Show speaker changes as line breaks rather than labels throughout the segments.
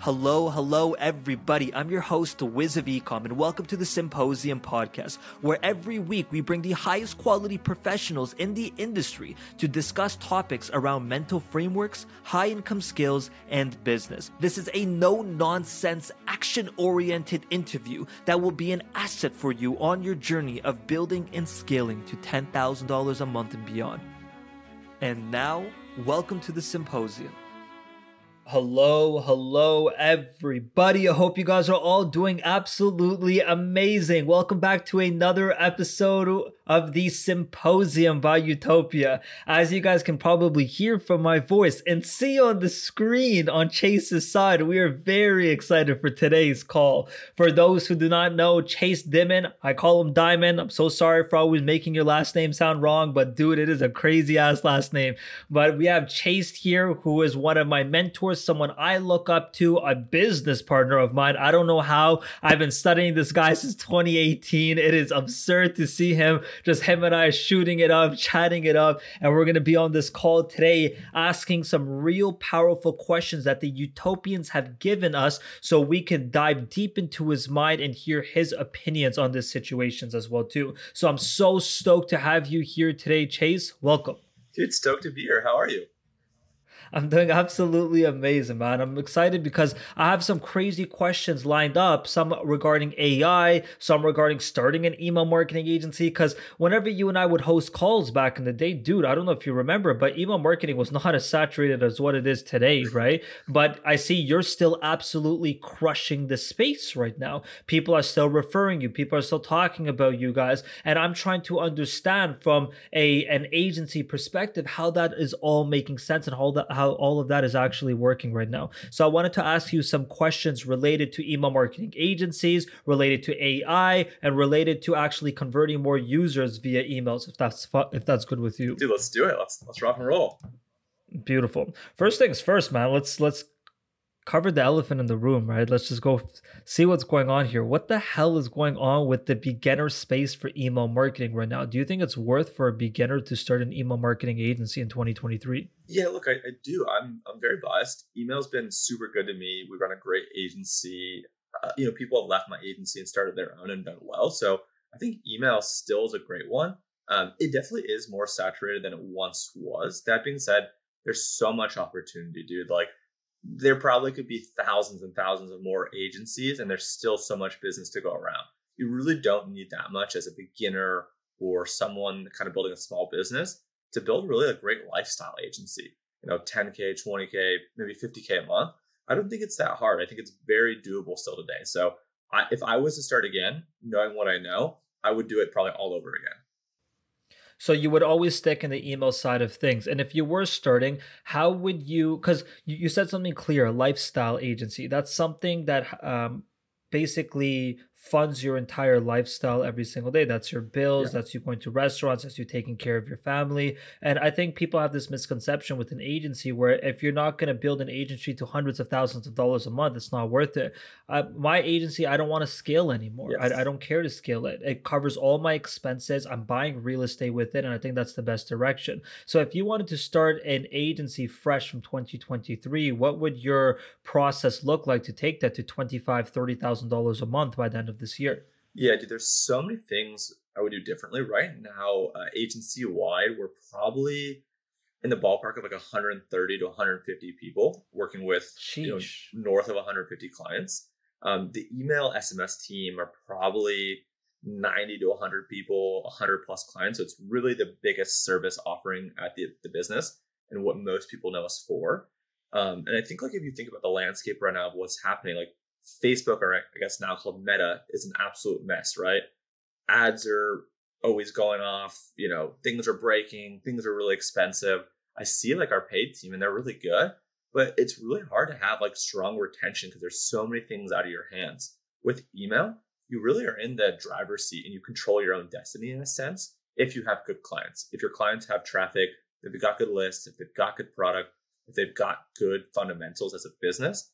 Hello, hello, everybody. I'm your host, Wiz of Ecom, and welcome to the Symposium podcast, where every week we bring the highest quality professionals in the industry to discuss topics around mental frameworks, high income skills, and business. This is a no nonsense, action oriented interview that will be an asset for you on your journey of building and scaling to $10,000 a month and beyond. And now, welcome to the Symposium. Hello, hello, everybody. I hope you guys are all doing absolutely amazing. Welcome back to another episode of the Symposium by Utopia. As you guys can probably hear from my voice and see on the screen on Chase's side, we are very excited for today's call. For those who do not know, Chase Dimond, I call him Diamond. I'm so sorry for always making your last name sound wrong, but dude, it is a crazy ass last name. But we have Chase here, who is one of my mentors, someone I look up to, a business partner of mine. I don't know how. I've been studying this guy since 2018. It is absurd to see him just him and I shooting it up, chatting it up. And we're going to be on this call today asking some real powerful questions that the utopians have given us so we can dive deep into his mind and hear his opinions on these situations as well too. So I'm so stoked to have you here today, Chase. Welcome.
Dude, stoked to be here. How are you?
I'm doing absolutely amazing, man. I'm excited because I have some crazy questions lined up, some regarding AI, some regarding starting an email marketing agency. Because whenever you and I would host calls back in the day, dude, I don't know if you remember, but email marketing was not as saturated as what it is today, right? But I see you're still absolutely crushing the space right now. People are still referring you, people are still talking about you guys. And I'm trying to understand from a an agency perspective how that is all making sense and how that how all of that is actually working right now. So I wanted to ask you some questions related to email marketing agencies, related to AI, and related to actually converting more users via emails. If that's fu- if that's good with you,
dude, let's do it. Let's let's rock and roll.
Beautiful. First things first, man. Let's let's covered the elephant in the room, right? Let's just go see what's going on here. What the hell is going on with the beginner space for email marketing right now? Do you think it's worth for a beginner to start an email marketing agency in 2023?
Yeah, look, I, I do. I'm I'm very biased. Email's been super good to me. We run a great agency. Uh, you know, people have left my agency and started their own and done well. So I think email still is a great one. Um, it definitely is more saturated than it once was. That being said, there's so much opportunity, dude. Like there probably could be thousands and thousands of more agencies, and there's still so much business to go around. You really don't need that much as a beginner or someone kind of building a small business to build really a great lifestyle agency. You know, 10K, 20K, maybe 50K a month. I don't think it's that hard. I think it's very doable still today. So I, if I was to start again, knowing what I know, I would do it probably all over again.
So you would always stick in the email side of things. And if you were starting, how would you? Because you, you said something clear, lifestyle agency. That's something that um, basically funds your entire lifestyle every single day. That's your bills, yeah. that's you going to restaurants, that's you taking care of your family. And I think people have this misconception with an agency where if you're not going to build an agency to hundreds of thousands of dollars a month, it's not worth it. Uh, my agency, I don't want to scale anymore. Yes. I, I don't care to scale it. It covers all my expenses. I'm buying real estate with it. And I think that's the best direction. So if you wanted to start an agency fresh from 2023, what would your process look like to take that to $25,000, $30,000 a month by the end of of this year.
Yeah, dude, there's so many things I would do differently. Right now, uh, agency wide, we're probably in the ballpark of like 130 to 150 people working with you know, north of 150 clients. Um, the email SMS team are probably 90 to 100 people, 100 plus clients. So it's really the biggest service offering at the, the business and what most people know us for. Um, and I think like if you think about the landscape right now of what's happening, like Facebook, or I guess now called Meta, is an absolute mess, right? Ads are always going off, you know, things are breaking, things are really expensive. I see like our paid team and they're really good, but it's really hard to have like strong retention because there's so many things out of your hands. With email, you really are in the driver's seat and you control your own destiny in a sense if you have good clients. If your clients have traffic, if they've got good lists, if they've got good product, if they've got good fundamentals as a business,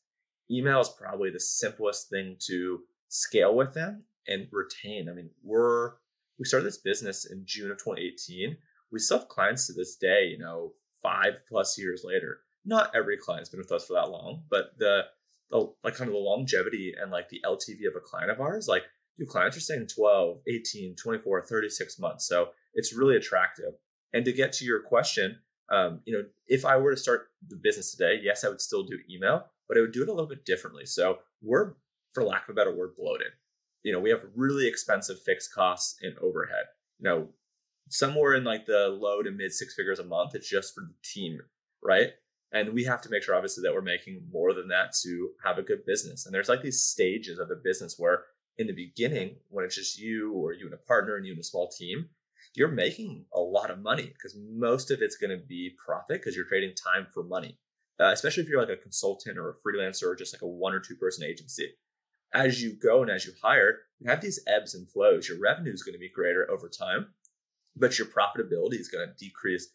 email is probably the simplest thing to scale with them and retain. I mean, we're we started this business in June of 2018. We still have clients to this day, you know, five plus years later. Not every client's been with us for that long, but the the like kind of the longevity and like the LTV of a client of ours, like do clients are staying 12, 18, 24, 36 months. So it's really attractive. And to get to your question, um, you know, if I were to start the business today, yes, I would still do email, but I would do it a little bit differently. So we're, for lack of a better word, bloated. You know, we have really expensive fixed costs and overhead. You know, somewhere in like the low to mid six figures a month. It's just for the team, right? And we have to make sure, obviously, that we're making more than that to have a good business. And there's like these stages of the business where, in the beginning, when it's just you or you and a partner and you and a small team, you're making a lot of money because most of it's going to be profit because you're trading time for money, uh, especially if you're like a consultant or a freelancer or just like a one or two person agency. As you go and as you hire, you have these ebbs and flows. Your revenue is going to be greater over time, but your profitability is going to decrease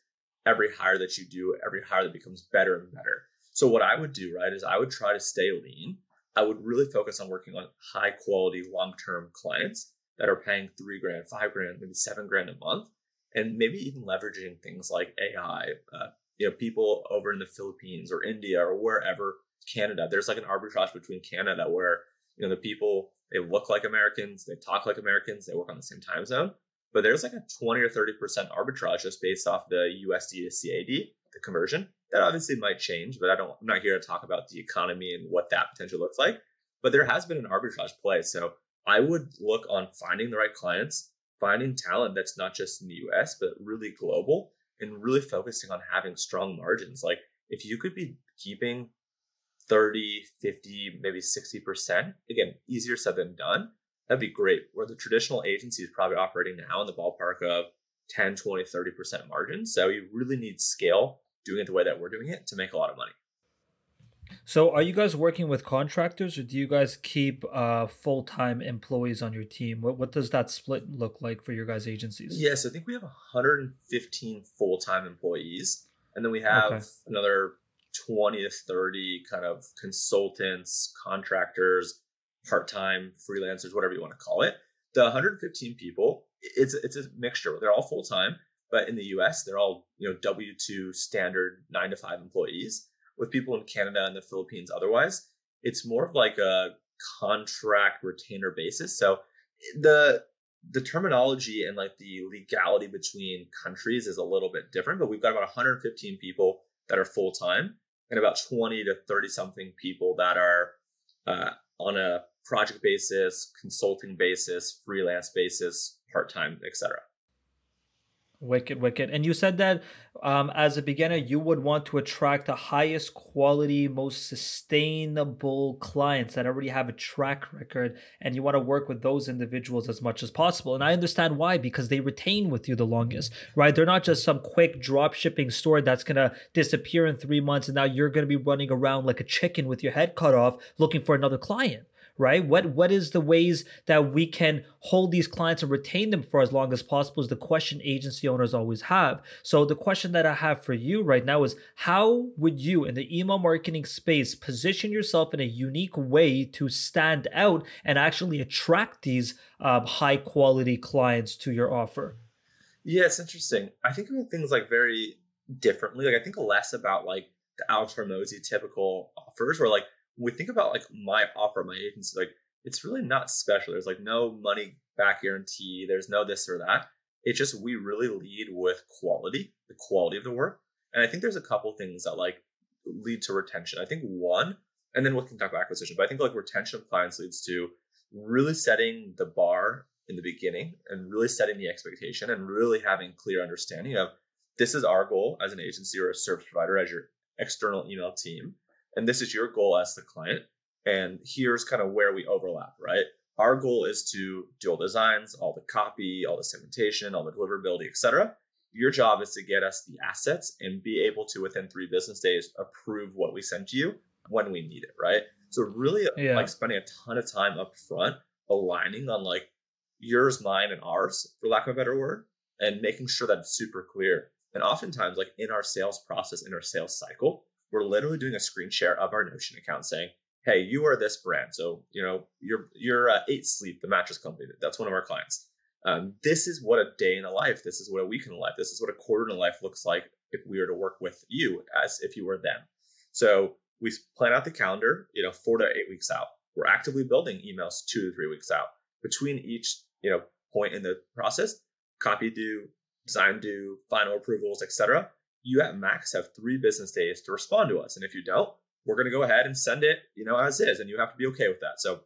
every hire that you do, every hire that becomes better and better. So what I would do, right, is I would try to stay lean. I would really focus on working on high quality, long term clients that are paying three grand, five grand, maybe seven grand a month, and maybe even leveraging things like AI. Uh, you know, people over in the Philippines or India or wherever, Canada. There's like an arbitrage between Canada where you know the people they look like Americans, they talk like Americans, they work on the same time zone, but there's like a 20 or 30 percent arbitrage just based off the USD to CAD, the conversion. That obviously might change, but I don't. I'm not here to talk about the economy and what that potential looks like. But there has been an arbitrage play, so I would look on finding the right clients, finding talent that's not just in the US, but really global, and really focusing on having strong margins. Like if you could be keeping 30, 50, maybe 60%, again, easier said than done, that'd be great. Where the traditional agency is probably operating now in the ballpark of 10, 20, 30% margins. So you really need scale doing it the way that we're doing it to make a lot of money.
So, are you guys working with contractors, or do you guys keep uh, full time employees on your team? What what does that split look like for your guys' agencies?
Yes, I think we have 115 full time employees, and then we have okay. another 20 to 30 kind of consultants, contractors, part time freelancers, whatever you want to call it. The 115 people, it's it's a mixture. They're all full time, but in the U.S., they're all you know W two standard nine to five employees with people in Canada and the Philippines otherwise, it's more of like a contract retainer basis. So the the terminology and like the legality between countries is a little bit different, but we've got about 115 people that are full time and about 20 to 30 something people that are uh, on a project basis, consulting basis, freelance basis, part time, etc.
Wicked, wicked. And you said that um, as a beginner, you would want to attract the highest quality, most sustainable clients that already have a track record, and you want to work with those individuals as much as possible. And I understand why, because they retain with you the longest, right? They're not just some quick drop shipping store that's going to disappear in three months, and now you're going to be running around like a chicken with your head cut off looking for another client right? What what is the ways that we can hold these clients and retain them for as long as possible is the question agency owners always have. So the question that I have for you right now is how would you in the email marketing space position yourself in a unique way to stand out and actually attract these um, high quality clients to your offer?
Yeah, it's interesting. I think about things like very differently. Like I think less about like the Alex Hormozi typical offers where like we think about like my offer, my agency, like it's really not special. There's like no money back guarantee. There's no this or that. It's just we really lead with quality, the quality of the work. And I think there's a couple things that like lead to retention. I think one, and then we can talk about acquisition, but I think like retention of clients leads to really setting the bar in the beginning and really setting the expectation and really having clear understanding of this is our goal as an agency or a service provider as your external email team and this is your goal as the client and here's kind of where we overlap right? Our goal is to do all the designs all the copy all the segmentation all the deliverability etc your job is to get us the assets and be able to within three business days approve what we send to you when we need it right? So really yeah. like spending a ton of time up front aligning on like yours mine and ours for lack of a better word and making sure that it's super clear. And oftentimes like in our sales process in our sales cycle we're literally doing a screen share of our Notion account saying, hey, you are this brand. So, you know, you're, you're uh, Eight Sleep, the mattress company. That's one of our clients. Um, this is what a day in a life, this is what a week in a life, this is what a quarter in a life looks like if we were to work with you as if you were them. So we plan out the calendar, you know, four to eight weeks out. We're actively building emails two to three weeks out. Between each, you know, point in the process, copy due, design due, final approvals, etc. You at max have three business days to respond to us. And if you don't, we're going to go ahead and send it, you know, as is, and you have to be okay with that. So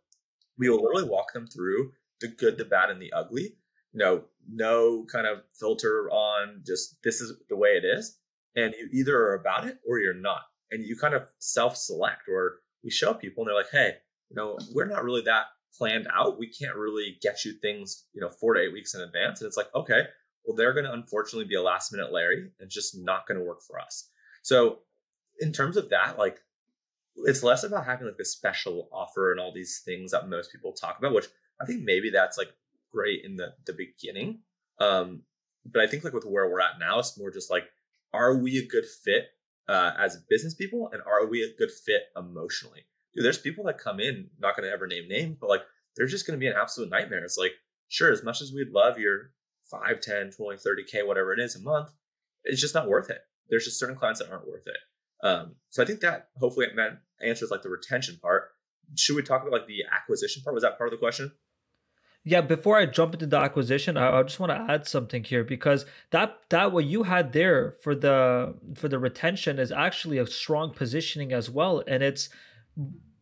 we will literally walk them through the good, the bad, and the ugly. You know, no kind of filter on just this is the way it is, and you either are about it or you're not, and you kind of self-select. Or we show people, and they're like, hey, you know, we're not really that planned out. We can't really get you things, you know, four to eight weeks in advance. And it's like, okay, well, they're going to unfortunately be a last minute Larry and just not going to work for us. So, in terms of that, like it's less about having like a special offer and all these things that most people talk about, which I think maybe that's like great in the the beginning. Um, but I think like with where we're at now, it's more just like, are we a good fit uh, as business people, and are we a good fit emotionally? Dude, there's people that come in, not going to ever name name, but like they're just going to be an absolute nightmare. It's like, sure, as much as we'd love your 5, 10, 20, 30K, whatever it is a month, it's just not worth it. There's just certain clients that aren't worth it. Um, so I think that hopefully that answers like the retention part. Should we talk about like the acquisition part? Was that part of the question?
Yeah, before I jump into the acquisition, I, I just want to add something here because that that what you had there for the for the retention is actually a strong positioning as well, and it's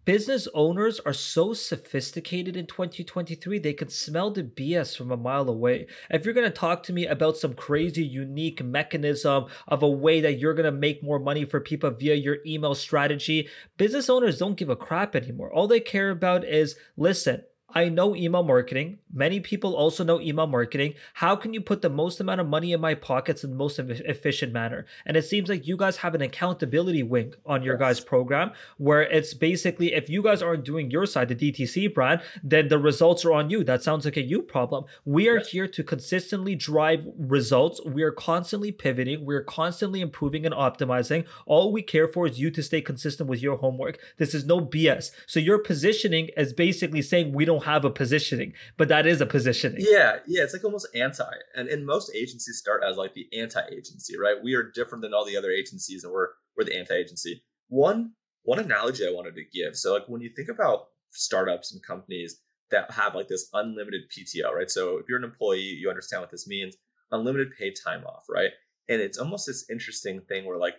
business owners are so sophisticated in 2023 they can smell the bs from a mile away if you're going to talk to me about some crazy unique mechanism of a way that you're going to make more money for people via your email strategy business owners don't give a crap anymore all they care about is listen I know email marketing. Many people also know email marketing. How can you put the most amount of money in my pockets in the most efficient manner? And it seems like you guys have an accountability wing on your yes. guys' program where it's basically if you guys aren't doing your side, the DTC brand, then the results are on you. That sounds like a you problem. We are yes. here to consistently drive results. We are constantly pivoting. We're constantly improving and optimizing. All we care for is you to stay consistent with your homework. This is no BS. So your positioning is basically saying we don't don't have a positioning, but that is a positioning.
Yeah, yeah, it's like almost anti. And and most agencies start as like the anti-agency, right? We are different than all the other agencies, and we're we're the anti-agency. One one analogy I wanted to give. So like when you think about startups and companies that have like this unlimited PTO, right? So if you're an employee, you understand what this means. Unlimited paid time off, right? And it's almost this interesting thing where like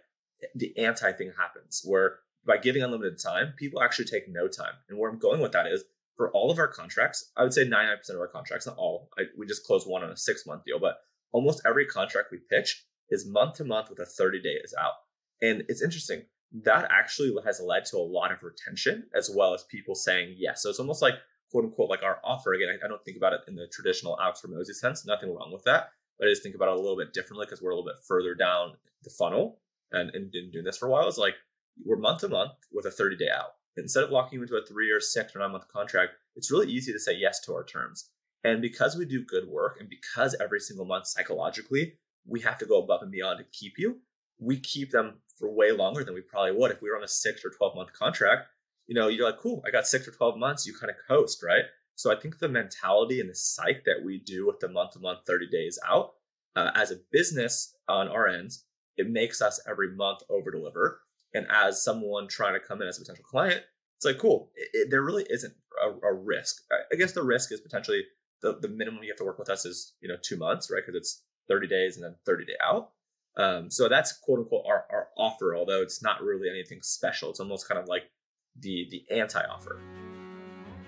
the anti thing happens where by giving unlimited time, people actually take no time. And where I'm going with that is for all of our contracts, I would say 99% of our contracts, not all, I, we just closed one on a six month deal, but almost every contract we pitch is month to month with a 30 days out. And it's interesting. That actually has led to a lot of retention as well as people saying yes. So it's almost like quote unquote like our offer. Again, I, I don't think about it in the traditional Alex Hormozi sense. Nothing wrong with that. But I just think about it a little bit differently because we're a little bit further down the funnel and, and been doing this for a while. It's like we're month to month with a 30 day out instead of locking you into a three or six or nine month contract, it's really easy to say yes to our terms. And because we do good work and because every single month psychologically, we have to go above and beyond to keep you, we keep them for way longer than we probably would if we were on a six or 12 month contract. You know, you're like, cool, I got six or 12 months, you kind of coast, right? So I think the mentality and the psych that we do with the month to month, 30 days out uh, as a business on our ends, it makes us every month over deliver. And as someone trying to come in as a potential client, it's like, cool, it, it, there really isn't a, a risk. I, guess the risk is potentially the, the minimum you have to work with us is, you know, two months, right? Because it's 30 days and then 30 day out. Um, so that's quote unquote our, our offer, although it's not really anything special. It's almost kind of like the the anti offer.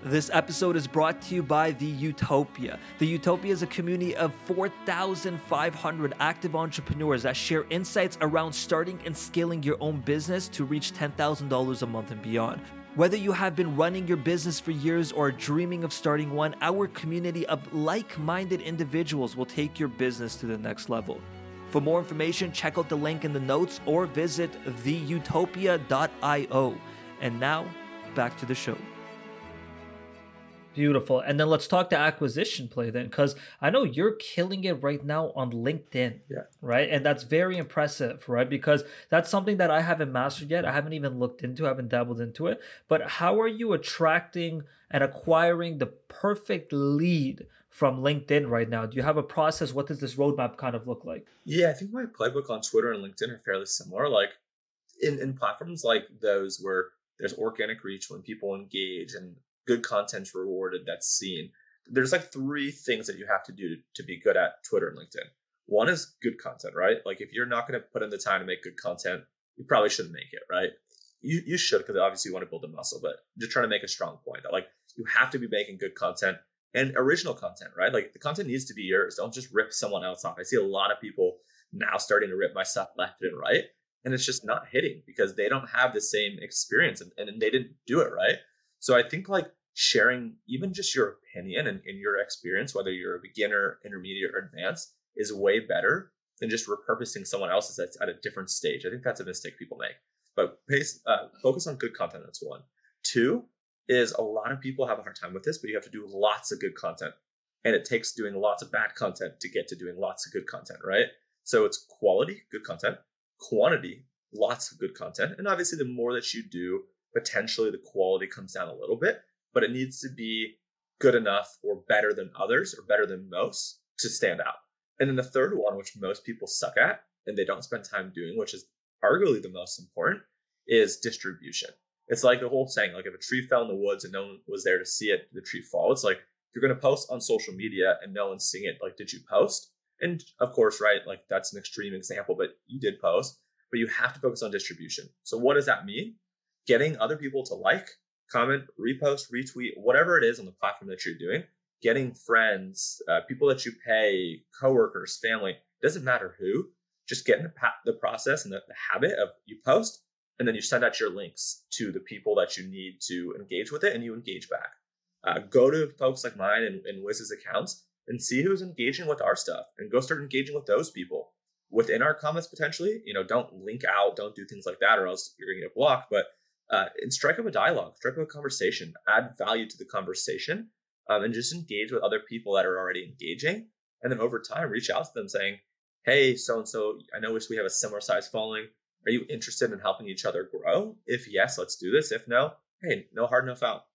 This episode is brought to you by The Utopia. The Utopia is a community of 4,500 active entrepreneurs that share insights around starting and scaling your own business to reach $10,000 a month and beyond. Whether you have been running your business for years or dreaming of starting one, our community of like minded individuals will take your business to the next level. For more information, check out the link in the notes or visit theutopia.io. And now, back to the show. Beautiful. And then let's talk the acquisition play then, because I know you're killing it right now on LinkedIn.
Yeah.
Right. And that's very impressive, right? Because that's something that I haven't mastered yet. I haven't even looked into, I haven't dabbled into it. But how are you attracting and acquiring the perfect lead from LinkedIn right now? Do you have a process? What does this roadmap kind of look like?
Yeah, I think my playbook on Twitter and LinkedIn are fairly similar. Like in, in platforms like those where there's organic reach when people engage and good content's rewarded that's seen. There's like three things that you have to do to, be good at twitter and linkedin. One is good content right? Like if you're not going to put in the time to make good content you probably shouldn't make it right? You, you should because obviously you want to build a muscle but just trying to make a strong point that like you have to be making good content and original content right? Like the content needs to be yours. Don't just rip someone else off. I see a lot of people now starting to rip my stuff left and right and it's just not hitting because they don't have the same experience and, and they didn't do it right so i think like sharing even just your opinion and, and your experience whether you're a beginner intermediate or advanced is way better than just repurposing someone else's that's at a different stage. I think that's a mistake people make. But pace, uh, focus on good content that's one. Two is a lot of people have a hard time with this but you have to do lots of good content. And it takes doing lots of bad content to get to doing lots of good content right? So it's quality good content. Quantity, lots of good content. And obviously, the more that you do, potentially the quality comes down a little bit, but it needs to be good enough or better than others or better than most to stand out. And then the third one, which most people suck at and they don't spend time doing, which is arguably the most important, is distribution. It's like the whole saying, like if a tree fell in the woods and no one was there to see it, the tree fall. It's like you're going to post on social media and no one's seeing it. Like, did you post? And of course, right, like that's an extreme example, but you did post, but you have to focus on distribution. So what does that mean? Getting other people to like, comment, repost, retweet, whatever it is on the platform that you're doing, getting friends, uh, people that you pay, coworkers, family, doesn't matter who, just get in the, pa- the process and the, the habit of you post and then you send out your links to the people that you need to engage with it and you engage back. Uh, go to folks like mine and, and Wiz's accounts and see who's engaging with our stuff and go start engaging with those people within our comments potentially. You know, don't link out, don't do things like that, or else you're going to get blocked. But uh, and strike up a dialogue, strike up a conversation, add value to the conversation, um, and just engage with other people that are already engaging. And then over time, reach out to them saying, "Hey, so and so, I know we have a similar size following. Are you interested in helping each other grow? If yes, let's do this. If no, hey, no hard, no foul."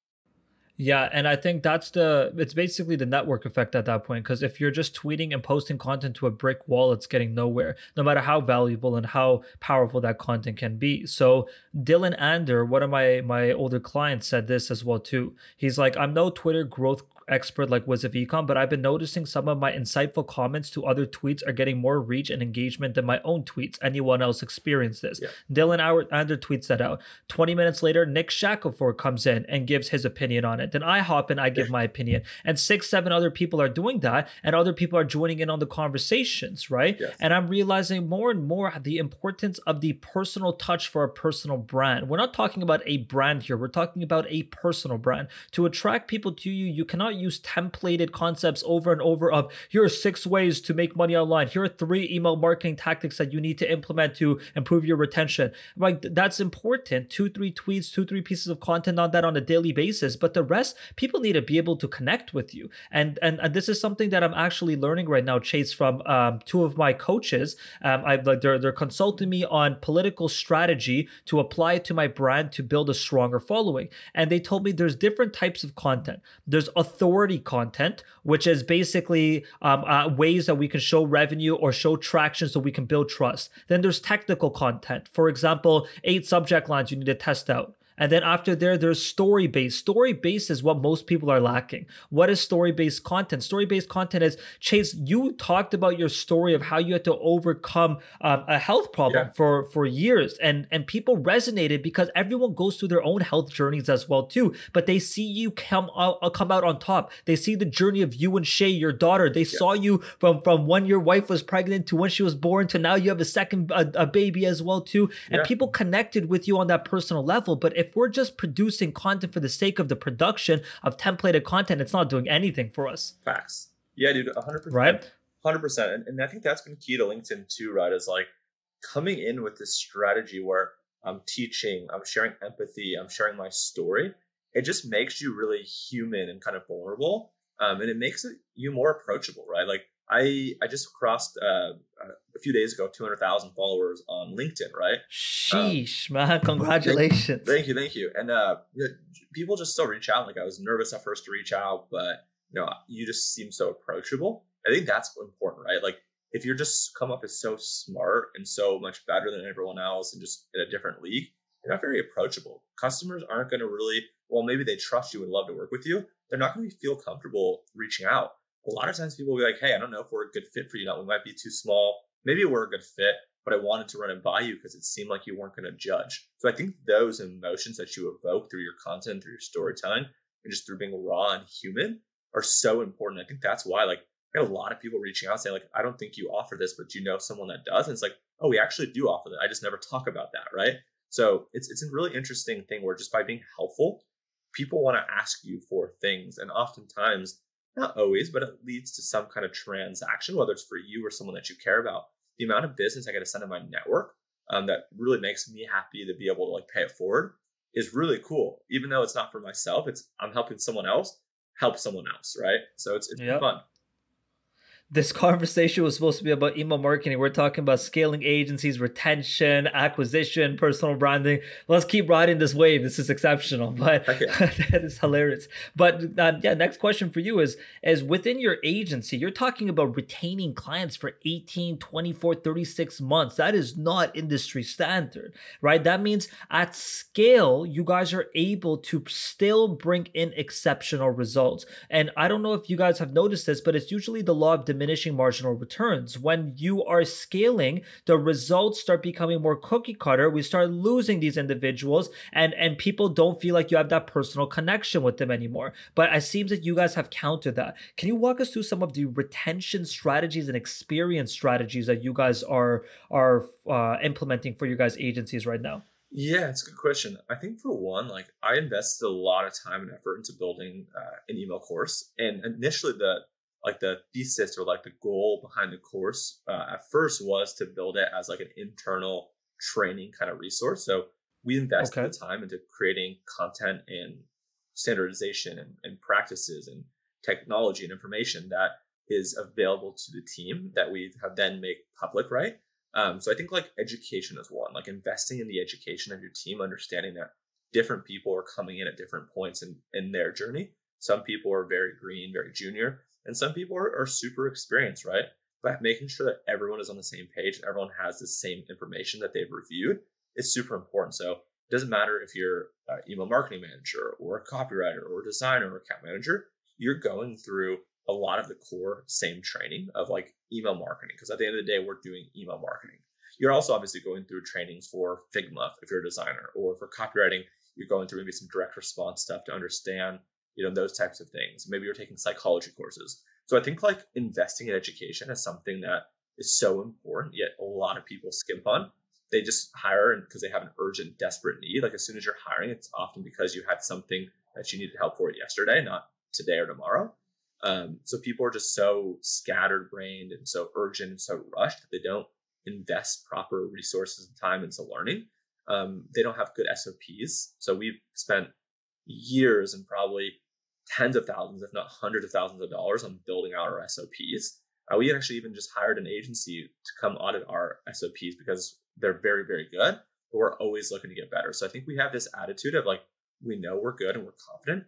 Yeah, and I think that's the it's basically the network effect at that point because if you're just tweeting and posting content to a brick wall, it's getting nowhere, no matter how valuable and how powerful that content can be. So Dylan Ander, one of my my older clients, said this as well too. He's like, I'm no Twitter growth expert like Wiz of Ecom, but I've been noticing some of my insightful comments to other tweets are getting more reach and engagement than my own tweets. Anyone else experience this? Yeah. Dylan Ander tweets that out. 20 minutes later, Nick Shackelford comes in and gives his opinion on it. Then I hop in, I give my opinion. And six, seven other people are doing that, and other people are joining in on the conversations, right? Yes. And I'm realizing more and more the importance of the personal touch for a personal brand. We're not talking about a brand here, we're talking about a personal brand. To attract people to you, you cannot use templated concepts over and over of here are six ways to make money online. Here are three email marketing tactics that you need to implement to improve your retention. Like that's important. Two, three tweets, two, three pieces of content on that on a daily basis. But the rest, people need to be able to connect with you. And and, and this is something that I'm actually learning right now, Chase, from um, two of my coaches. Um, I've like they're they're consulting me on political strategy to apply it to my brand to build a stronger following. And they told me there's different types of content. There's authority authority content, which is basically um, uh, ways that we can show revenue or show traction so we can build trust. Then there's technical content. For example, eight subject lines you need to test out. And then after there, there's story based. Story based is what most people are lacking. What is story based content? Story based content is Chase. You talked about your story of how you had to overcome um, a health problem yeah. for for years, and and people resonated because everyone goes through their own health journeys as well too. But they see you come out uh, come out on top. They see the journey of you and Shay, your daughter. They yeah. saw you from from when your wife was pregnant to when she was born to now you have a second a, a baby as well too. And yeah. people connected with you on that personal level. But if if we're just producing content for the sake of the production of templated content, it's not doing anything for us.
Facts. Yeah, dude, 100%.
Right?
100%. And, and I think that's been key to LinkedIn too, right? Is like coming in with this strategy where I'm teaching, I'm sharing empathy, I'm sharing my story. It just makes you really human and kind of vulnerable. Um, and it makes it you more approachable, right? Like I I just crossed uh, a few days ago 200,000 followers on LinkedIn, right?
Sheesh, um, man! Congratulations.
Thank, you, thank you. And uh, people just still reach out. Like I was nervous at first to reach out, but you know, you just seem so approachable. I think that's important, right? Like if you're just come up as so smart and so much better than everyone else and just in a different league, you're not very approachable. Customers aren't going to really, well, maybe they trust you and love to work with you. They're not going to feel comfortable reaching out. A lot of times people will be like, hey, I don't know if we're a good fit for you now. We might be too small. Maybe we're a good fit, but I wanted to run it by you because it seemed like you weren't going to judge. So I think those emotions that you evoke through your content, through your storytelling, and just through being raw and human are so important. I think that's why, like, I had a lot of people reaching out saying, like, I don't think you offer this, but you know someone that does. And it's like, oh, we actually do offer that. I just never talk about that, right? So it's it's a really interesting thing where just by being helpful, people want to ask you for things. And oftentimes, not always, but it leads to some kind of transaction, whether it's for you or someone that you care about. The amount of business I get to send in my network um, that really makes me happy to be able to like pay it forward is really cool. Even though it's not for myself, it's I'm helping someone else help someone else, right? So it's it's yep. fun
this conversation was supposed to be about email marketing. We're talking about scaling agencies, retention, acquisition, personal branding. Let's keep riding this wave. This is exceptional, but okay. that is hilarious. But uh, yeah, next question for you is is within your agency, you're talking about retaining clients for 18, 24, 36 months. That is not industry standard, right? That means at scale, you guys are able to still bring in exceptional results. And I don't know if you guys have noticed this, but it's usually the law of diminishing marginal returns. When you are scaling, the results start becoming more cookie cutter. We start losing these individuals and, and people don't feel like you have that personal connection with them anymore. But it seems that you guys have countered that. Can you walk us through some of the retention strategies and experience strategies that you guys are are uh, implementing for your guys' agencies right now?
Yeah, it's a good question. I think for one, like I invested a lot of time and effort into building uh, an email course, and initially the like the thesis or like the goal behind the course uh, at first was to build it as like an internal training kind of resource. So we invested okay. the time into creating content and standardization and, and practices and technology and information that is available to the team that we have then make public, right? Um, so I think like education is one, like investing in the education of your team, understanding that different people are coming in at different points in, in their journey. Some people are very green, very junior. And some people are, are super experienced, right? But making sure that everyone is on the same page and everyone has the same information that they've reviewed is super important. So it doesn't matter if you're an email marketing manager or a copywriter or a designer or account manager, you're going through a lot of the core same training of like email marketing. Because at the end of the day, we're doing email marketing. You're also obviously going through trainings for Figma if you're a designer, or for copywriting, you're going through maybe some direct response stuff to understand you know those types of things. Maybe you're taking psychology courses. So i think like investing in education is something that is so important yet a lot of people skimp on. They just hire because they have an urgent desperate need. Like as soon as you're hiring it's often because you had something that you needed help for yesterday not today or tomorrow. Um, so people are just so scattered brained and so urgent and so rushed that they don't invest proper resources and time into learning. Um, they don't have good sops so we've spent years and probably tens of thousands, if not hundreds of thousands of dollars on building out our SOPs. Uh, we actually even just hired an agency to come audit our SOPs because they're very, very good, but we're always looking to get better. So I think we have this attitude of like, we know we're good and we're confident,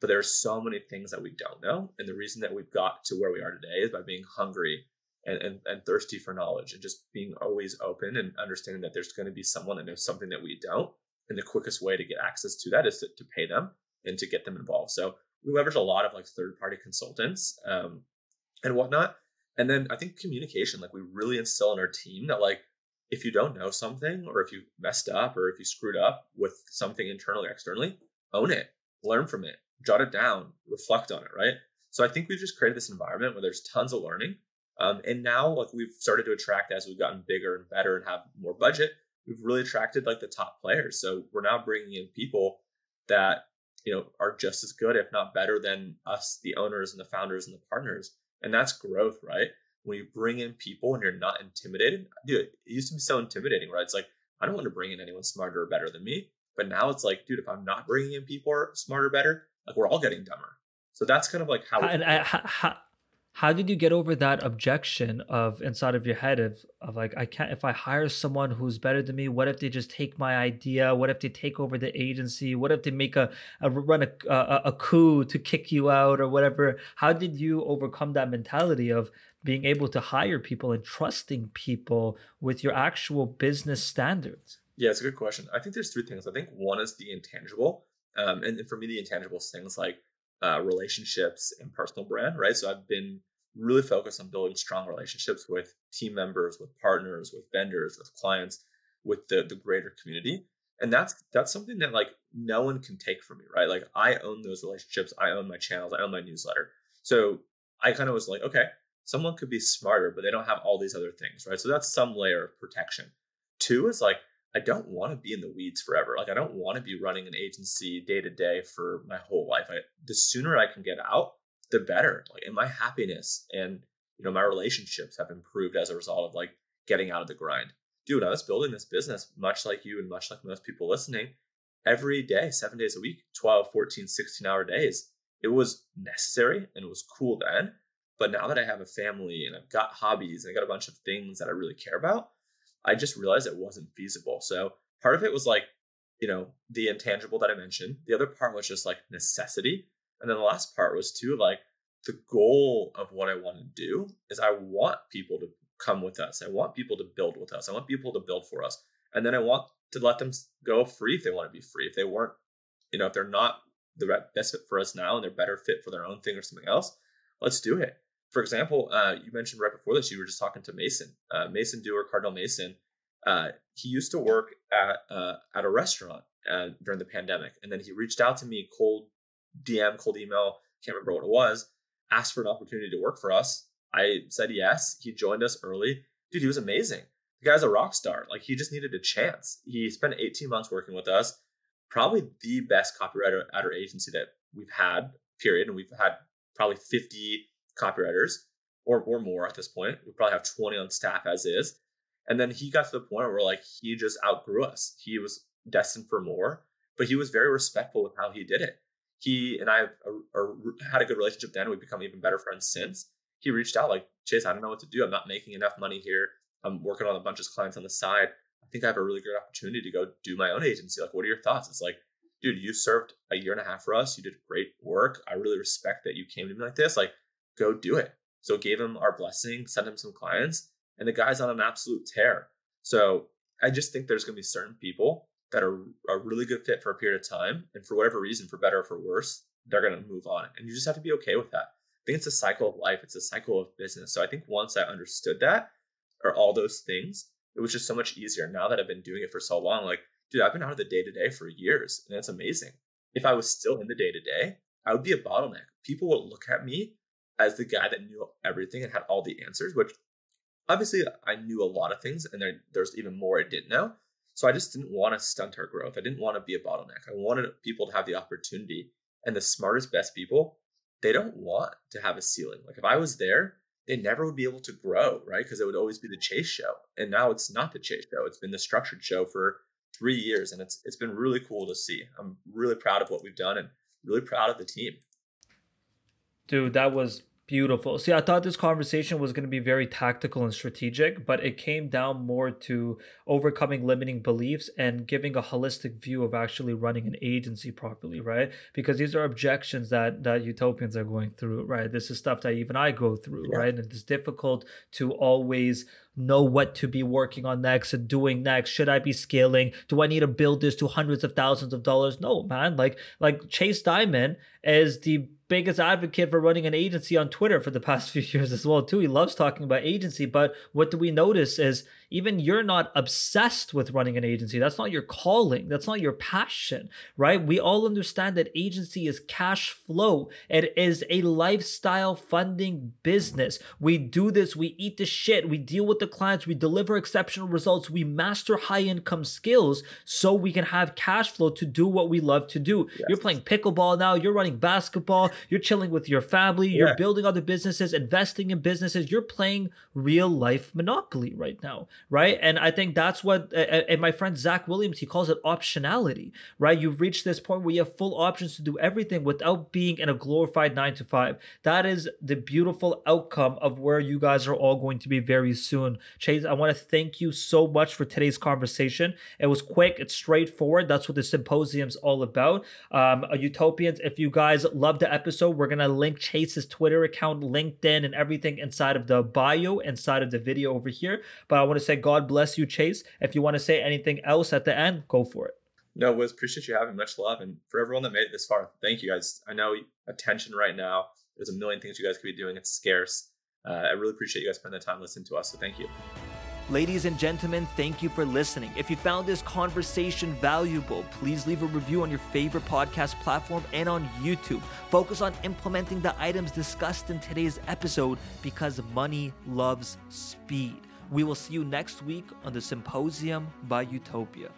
but there are so many things that we don't know. And the reason that we've got to where we are today is by being hungry and, and, and thirsty for knowledge and just being always open and understanding that there's going to be someone that knows something that we don't. And the quickest way to get access to that is to, to pay them and to get them involved. So we leverage a lot of like third party consultants um, and whatnot. And then I think communication, like we really instill in our team that like if you don't know something or if you messed up or if you screwed up with something internally or externally, own it, learn from it, jot it down, reflect on it, right? So I think we've just created this environment where there's tons of learning. Um, and now like we've started to attract as we've gotten bigger and better and have more budget, we've really attracted like the top players. So we're now bringing in people that you know are just as good if not better than us the owners and the founders and the partners. And that's growth right? When you bring in people and you're not intimidated dude it used to be so intimidating right? It's like i don't want to bring in anyone smarter or better than me. But now it's like dude if i'm not bringing in people smarter better like we're all getting dumber. So that's kind of like how,
and, uh, how, how did you get over that objection of inside of your head of of like I can't if I hire someone who's better than me, what if they just take my idea? What if they take over the agency? What if they make a, a run a, a, a coup to kick you out or whatever? How did you overcome that mentality of being able to hire people and trusting people with your actual business standards?
Yeah, it's a good question. I think there's three things. I think one is the intangible, um, and, and for me, the intangible things like uh, relationships and personal brand, right? So I've been really focused on building strong relationships with team members, with partners, with vendors, with clients, with the the greater community. And that's that's something that like no one can take from me, right? Like I own those relationships, I own my channels, I own my newsletter. So I kind of was like, okay, someone could be smarter, but they don't have all these other things, right? So that's some layer of protection. Two is like I don't want to be in the weeds forever. Like I don't want to be running an agency day to day for my whole life. I, the sooner I can get out, the better. Like, and my happiness and you know my relationships have improved as a result of like getting out of the grind. Dude, I was building this business much like you and much like most people listening every day, seven days a week, 12, 14, 16 hour days. It was necessary and it was cool then. But now that I have a family and I've got hobbies and I got a bunch of things that I really care about, I just realized it wasn't feasible. So part of it was like, you know, the intangible that I mentioned. The other part was just like necessity. And then the last part was too like the goal of what I want to do is I want people to come with us. I want people to build with us. I want people to build for us. And then I want to let them go free if they want to be free. If they weren't, you know, if they're not the best fit for us now and they're better fit for their own thing or something else, let's do it for example, uh, you mentioned right before this, you were just talking to Mason, uh, Mason Dewar, Cardinal Mason. Uh, he used to work at uh, at a restaurant uh, during the pandemic, and then he reached out to me, cold DM, cold email, can't remember what it was, asked for an opportunity to work for us. I said yes. He joined us early. Dude, he was amazing. The guy's a rock star. Like he just needed a chance. He spent 18 months working with us. Probably the best copywriter at our agency that we've had, period. And we've had probably 50 copywriters or, or more at this point. We probably have 20 on staff as is. And then he got to the point where like he just outgrew us. He was destined for more, but he was very respectful with how he did it. He and I have a, a, had a good relationship then. We've become even better friends since. He reached out like, Chase, I don't know what to do. I'm not making enough money here. I'm working on a bunch of clients on the side. I think I have a really great opportunity to go do my own agency. Like, what are your thoughts? It's like, dude, you served a year and a half for us. You did great work. I really respect that you came to me like this. Like, go do it. So gave him our blessing, sent him some clients, and the guy's on an absolute tear. So I just think there's going to be certain people that are a really good fit for a period of time, and for whatever reason, for better or for worse, they're going to move on, and you just have to be okay with that. I think it's a cycle of life. It's a cycle of business. So I think once I understood that, or all those things, it was just so much easier. Now that I've been doing it for so long, like, dude, I've been out of the day to day for years, and it's amazing. If I was still in the day to day, I would be a bottleneck. People would look at me as the guy that knew everything and had all the answers, which obviously I knew a lot of things and there, there's even more I didn't know. So I just didn't want to stunt our growth. I didn't want to be a bottleneck. I wanted people to have the opportunity. And the smartest, best people, they don't want to have a ceiling. Like if I was there, they never would be able to grow, right? Because it would always be the chase show. And now it's not the chase show. It's been the structured show for three years. And it's it's been really cool to see. I'm really proud of what we've done and really proud of the team.
Dude, that was beautiful. See, I thought this conversation was going to be very tactical and strategic, but it came down more to overcoming limiting beliefs and giving a holistic view of actually running an agency properly, right? Because these are objections that that utopians are going through, right? This is stuff that even I go through, yeah. right? And it's difficult to always know what to be working on next and doing next. Should i be scaling? Do i need to build this to hundreds of thousands of dollars? No man. Like like chase diamond is the biggest advocate for running an agency on twitter for the past few years as well too. He loves talking about agency but what do we notice is even you're not obsessed with running an agency. That's not your calling. That's not your passion, right? We all understand that agency is cash flow. It is a lifestyle funding business. We do this, we eat the shit, we deal with the clients, we deliver exceptional results, we master high income skills so we can have cash flow to do what we love to do. Yes. You're playing pickleball now, you're running basketball, you're chilling with your family, you're building other businesses, investing in businesses, you're playing real life monopoly right now, right? And I think that's what, and my friend Zach Williams, he calls it optionality, right? You've reached this point where you have full options to do everything without being in a glorified nine to five. That is the beautiful outcome of where you guys are all going to be very soon. Chase, I want to thank you so much for today's conversation. It was quick, it's straightforward. That's what the symposium's all about. Um, Utopians, if you guys love the episode, we're going to link Chase's Twitter account, LinkedIn, and everything inside of the bio, inside of the video over here. But I want to say, God bless you, Chase. If you want to say anything else at the end, go for it.
No, Wiz, appreciate you having much love. And for everyone that made it this far, thank you guys. I know attention right now, there's a million things you guys could be doing. It's scarce. Uh, I really appreciate you guys spending the time listening to us. So thank you.
Ladies and gentlemen, thank you for listening. If you found this conversation valuable, please leave a review on your favorite podcast platform and on YouTube. Focus on implementing the items discussed in today's episode because money loves speed. We will see you next week on the Symposium by Utopia.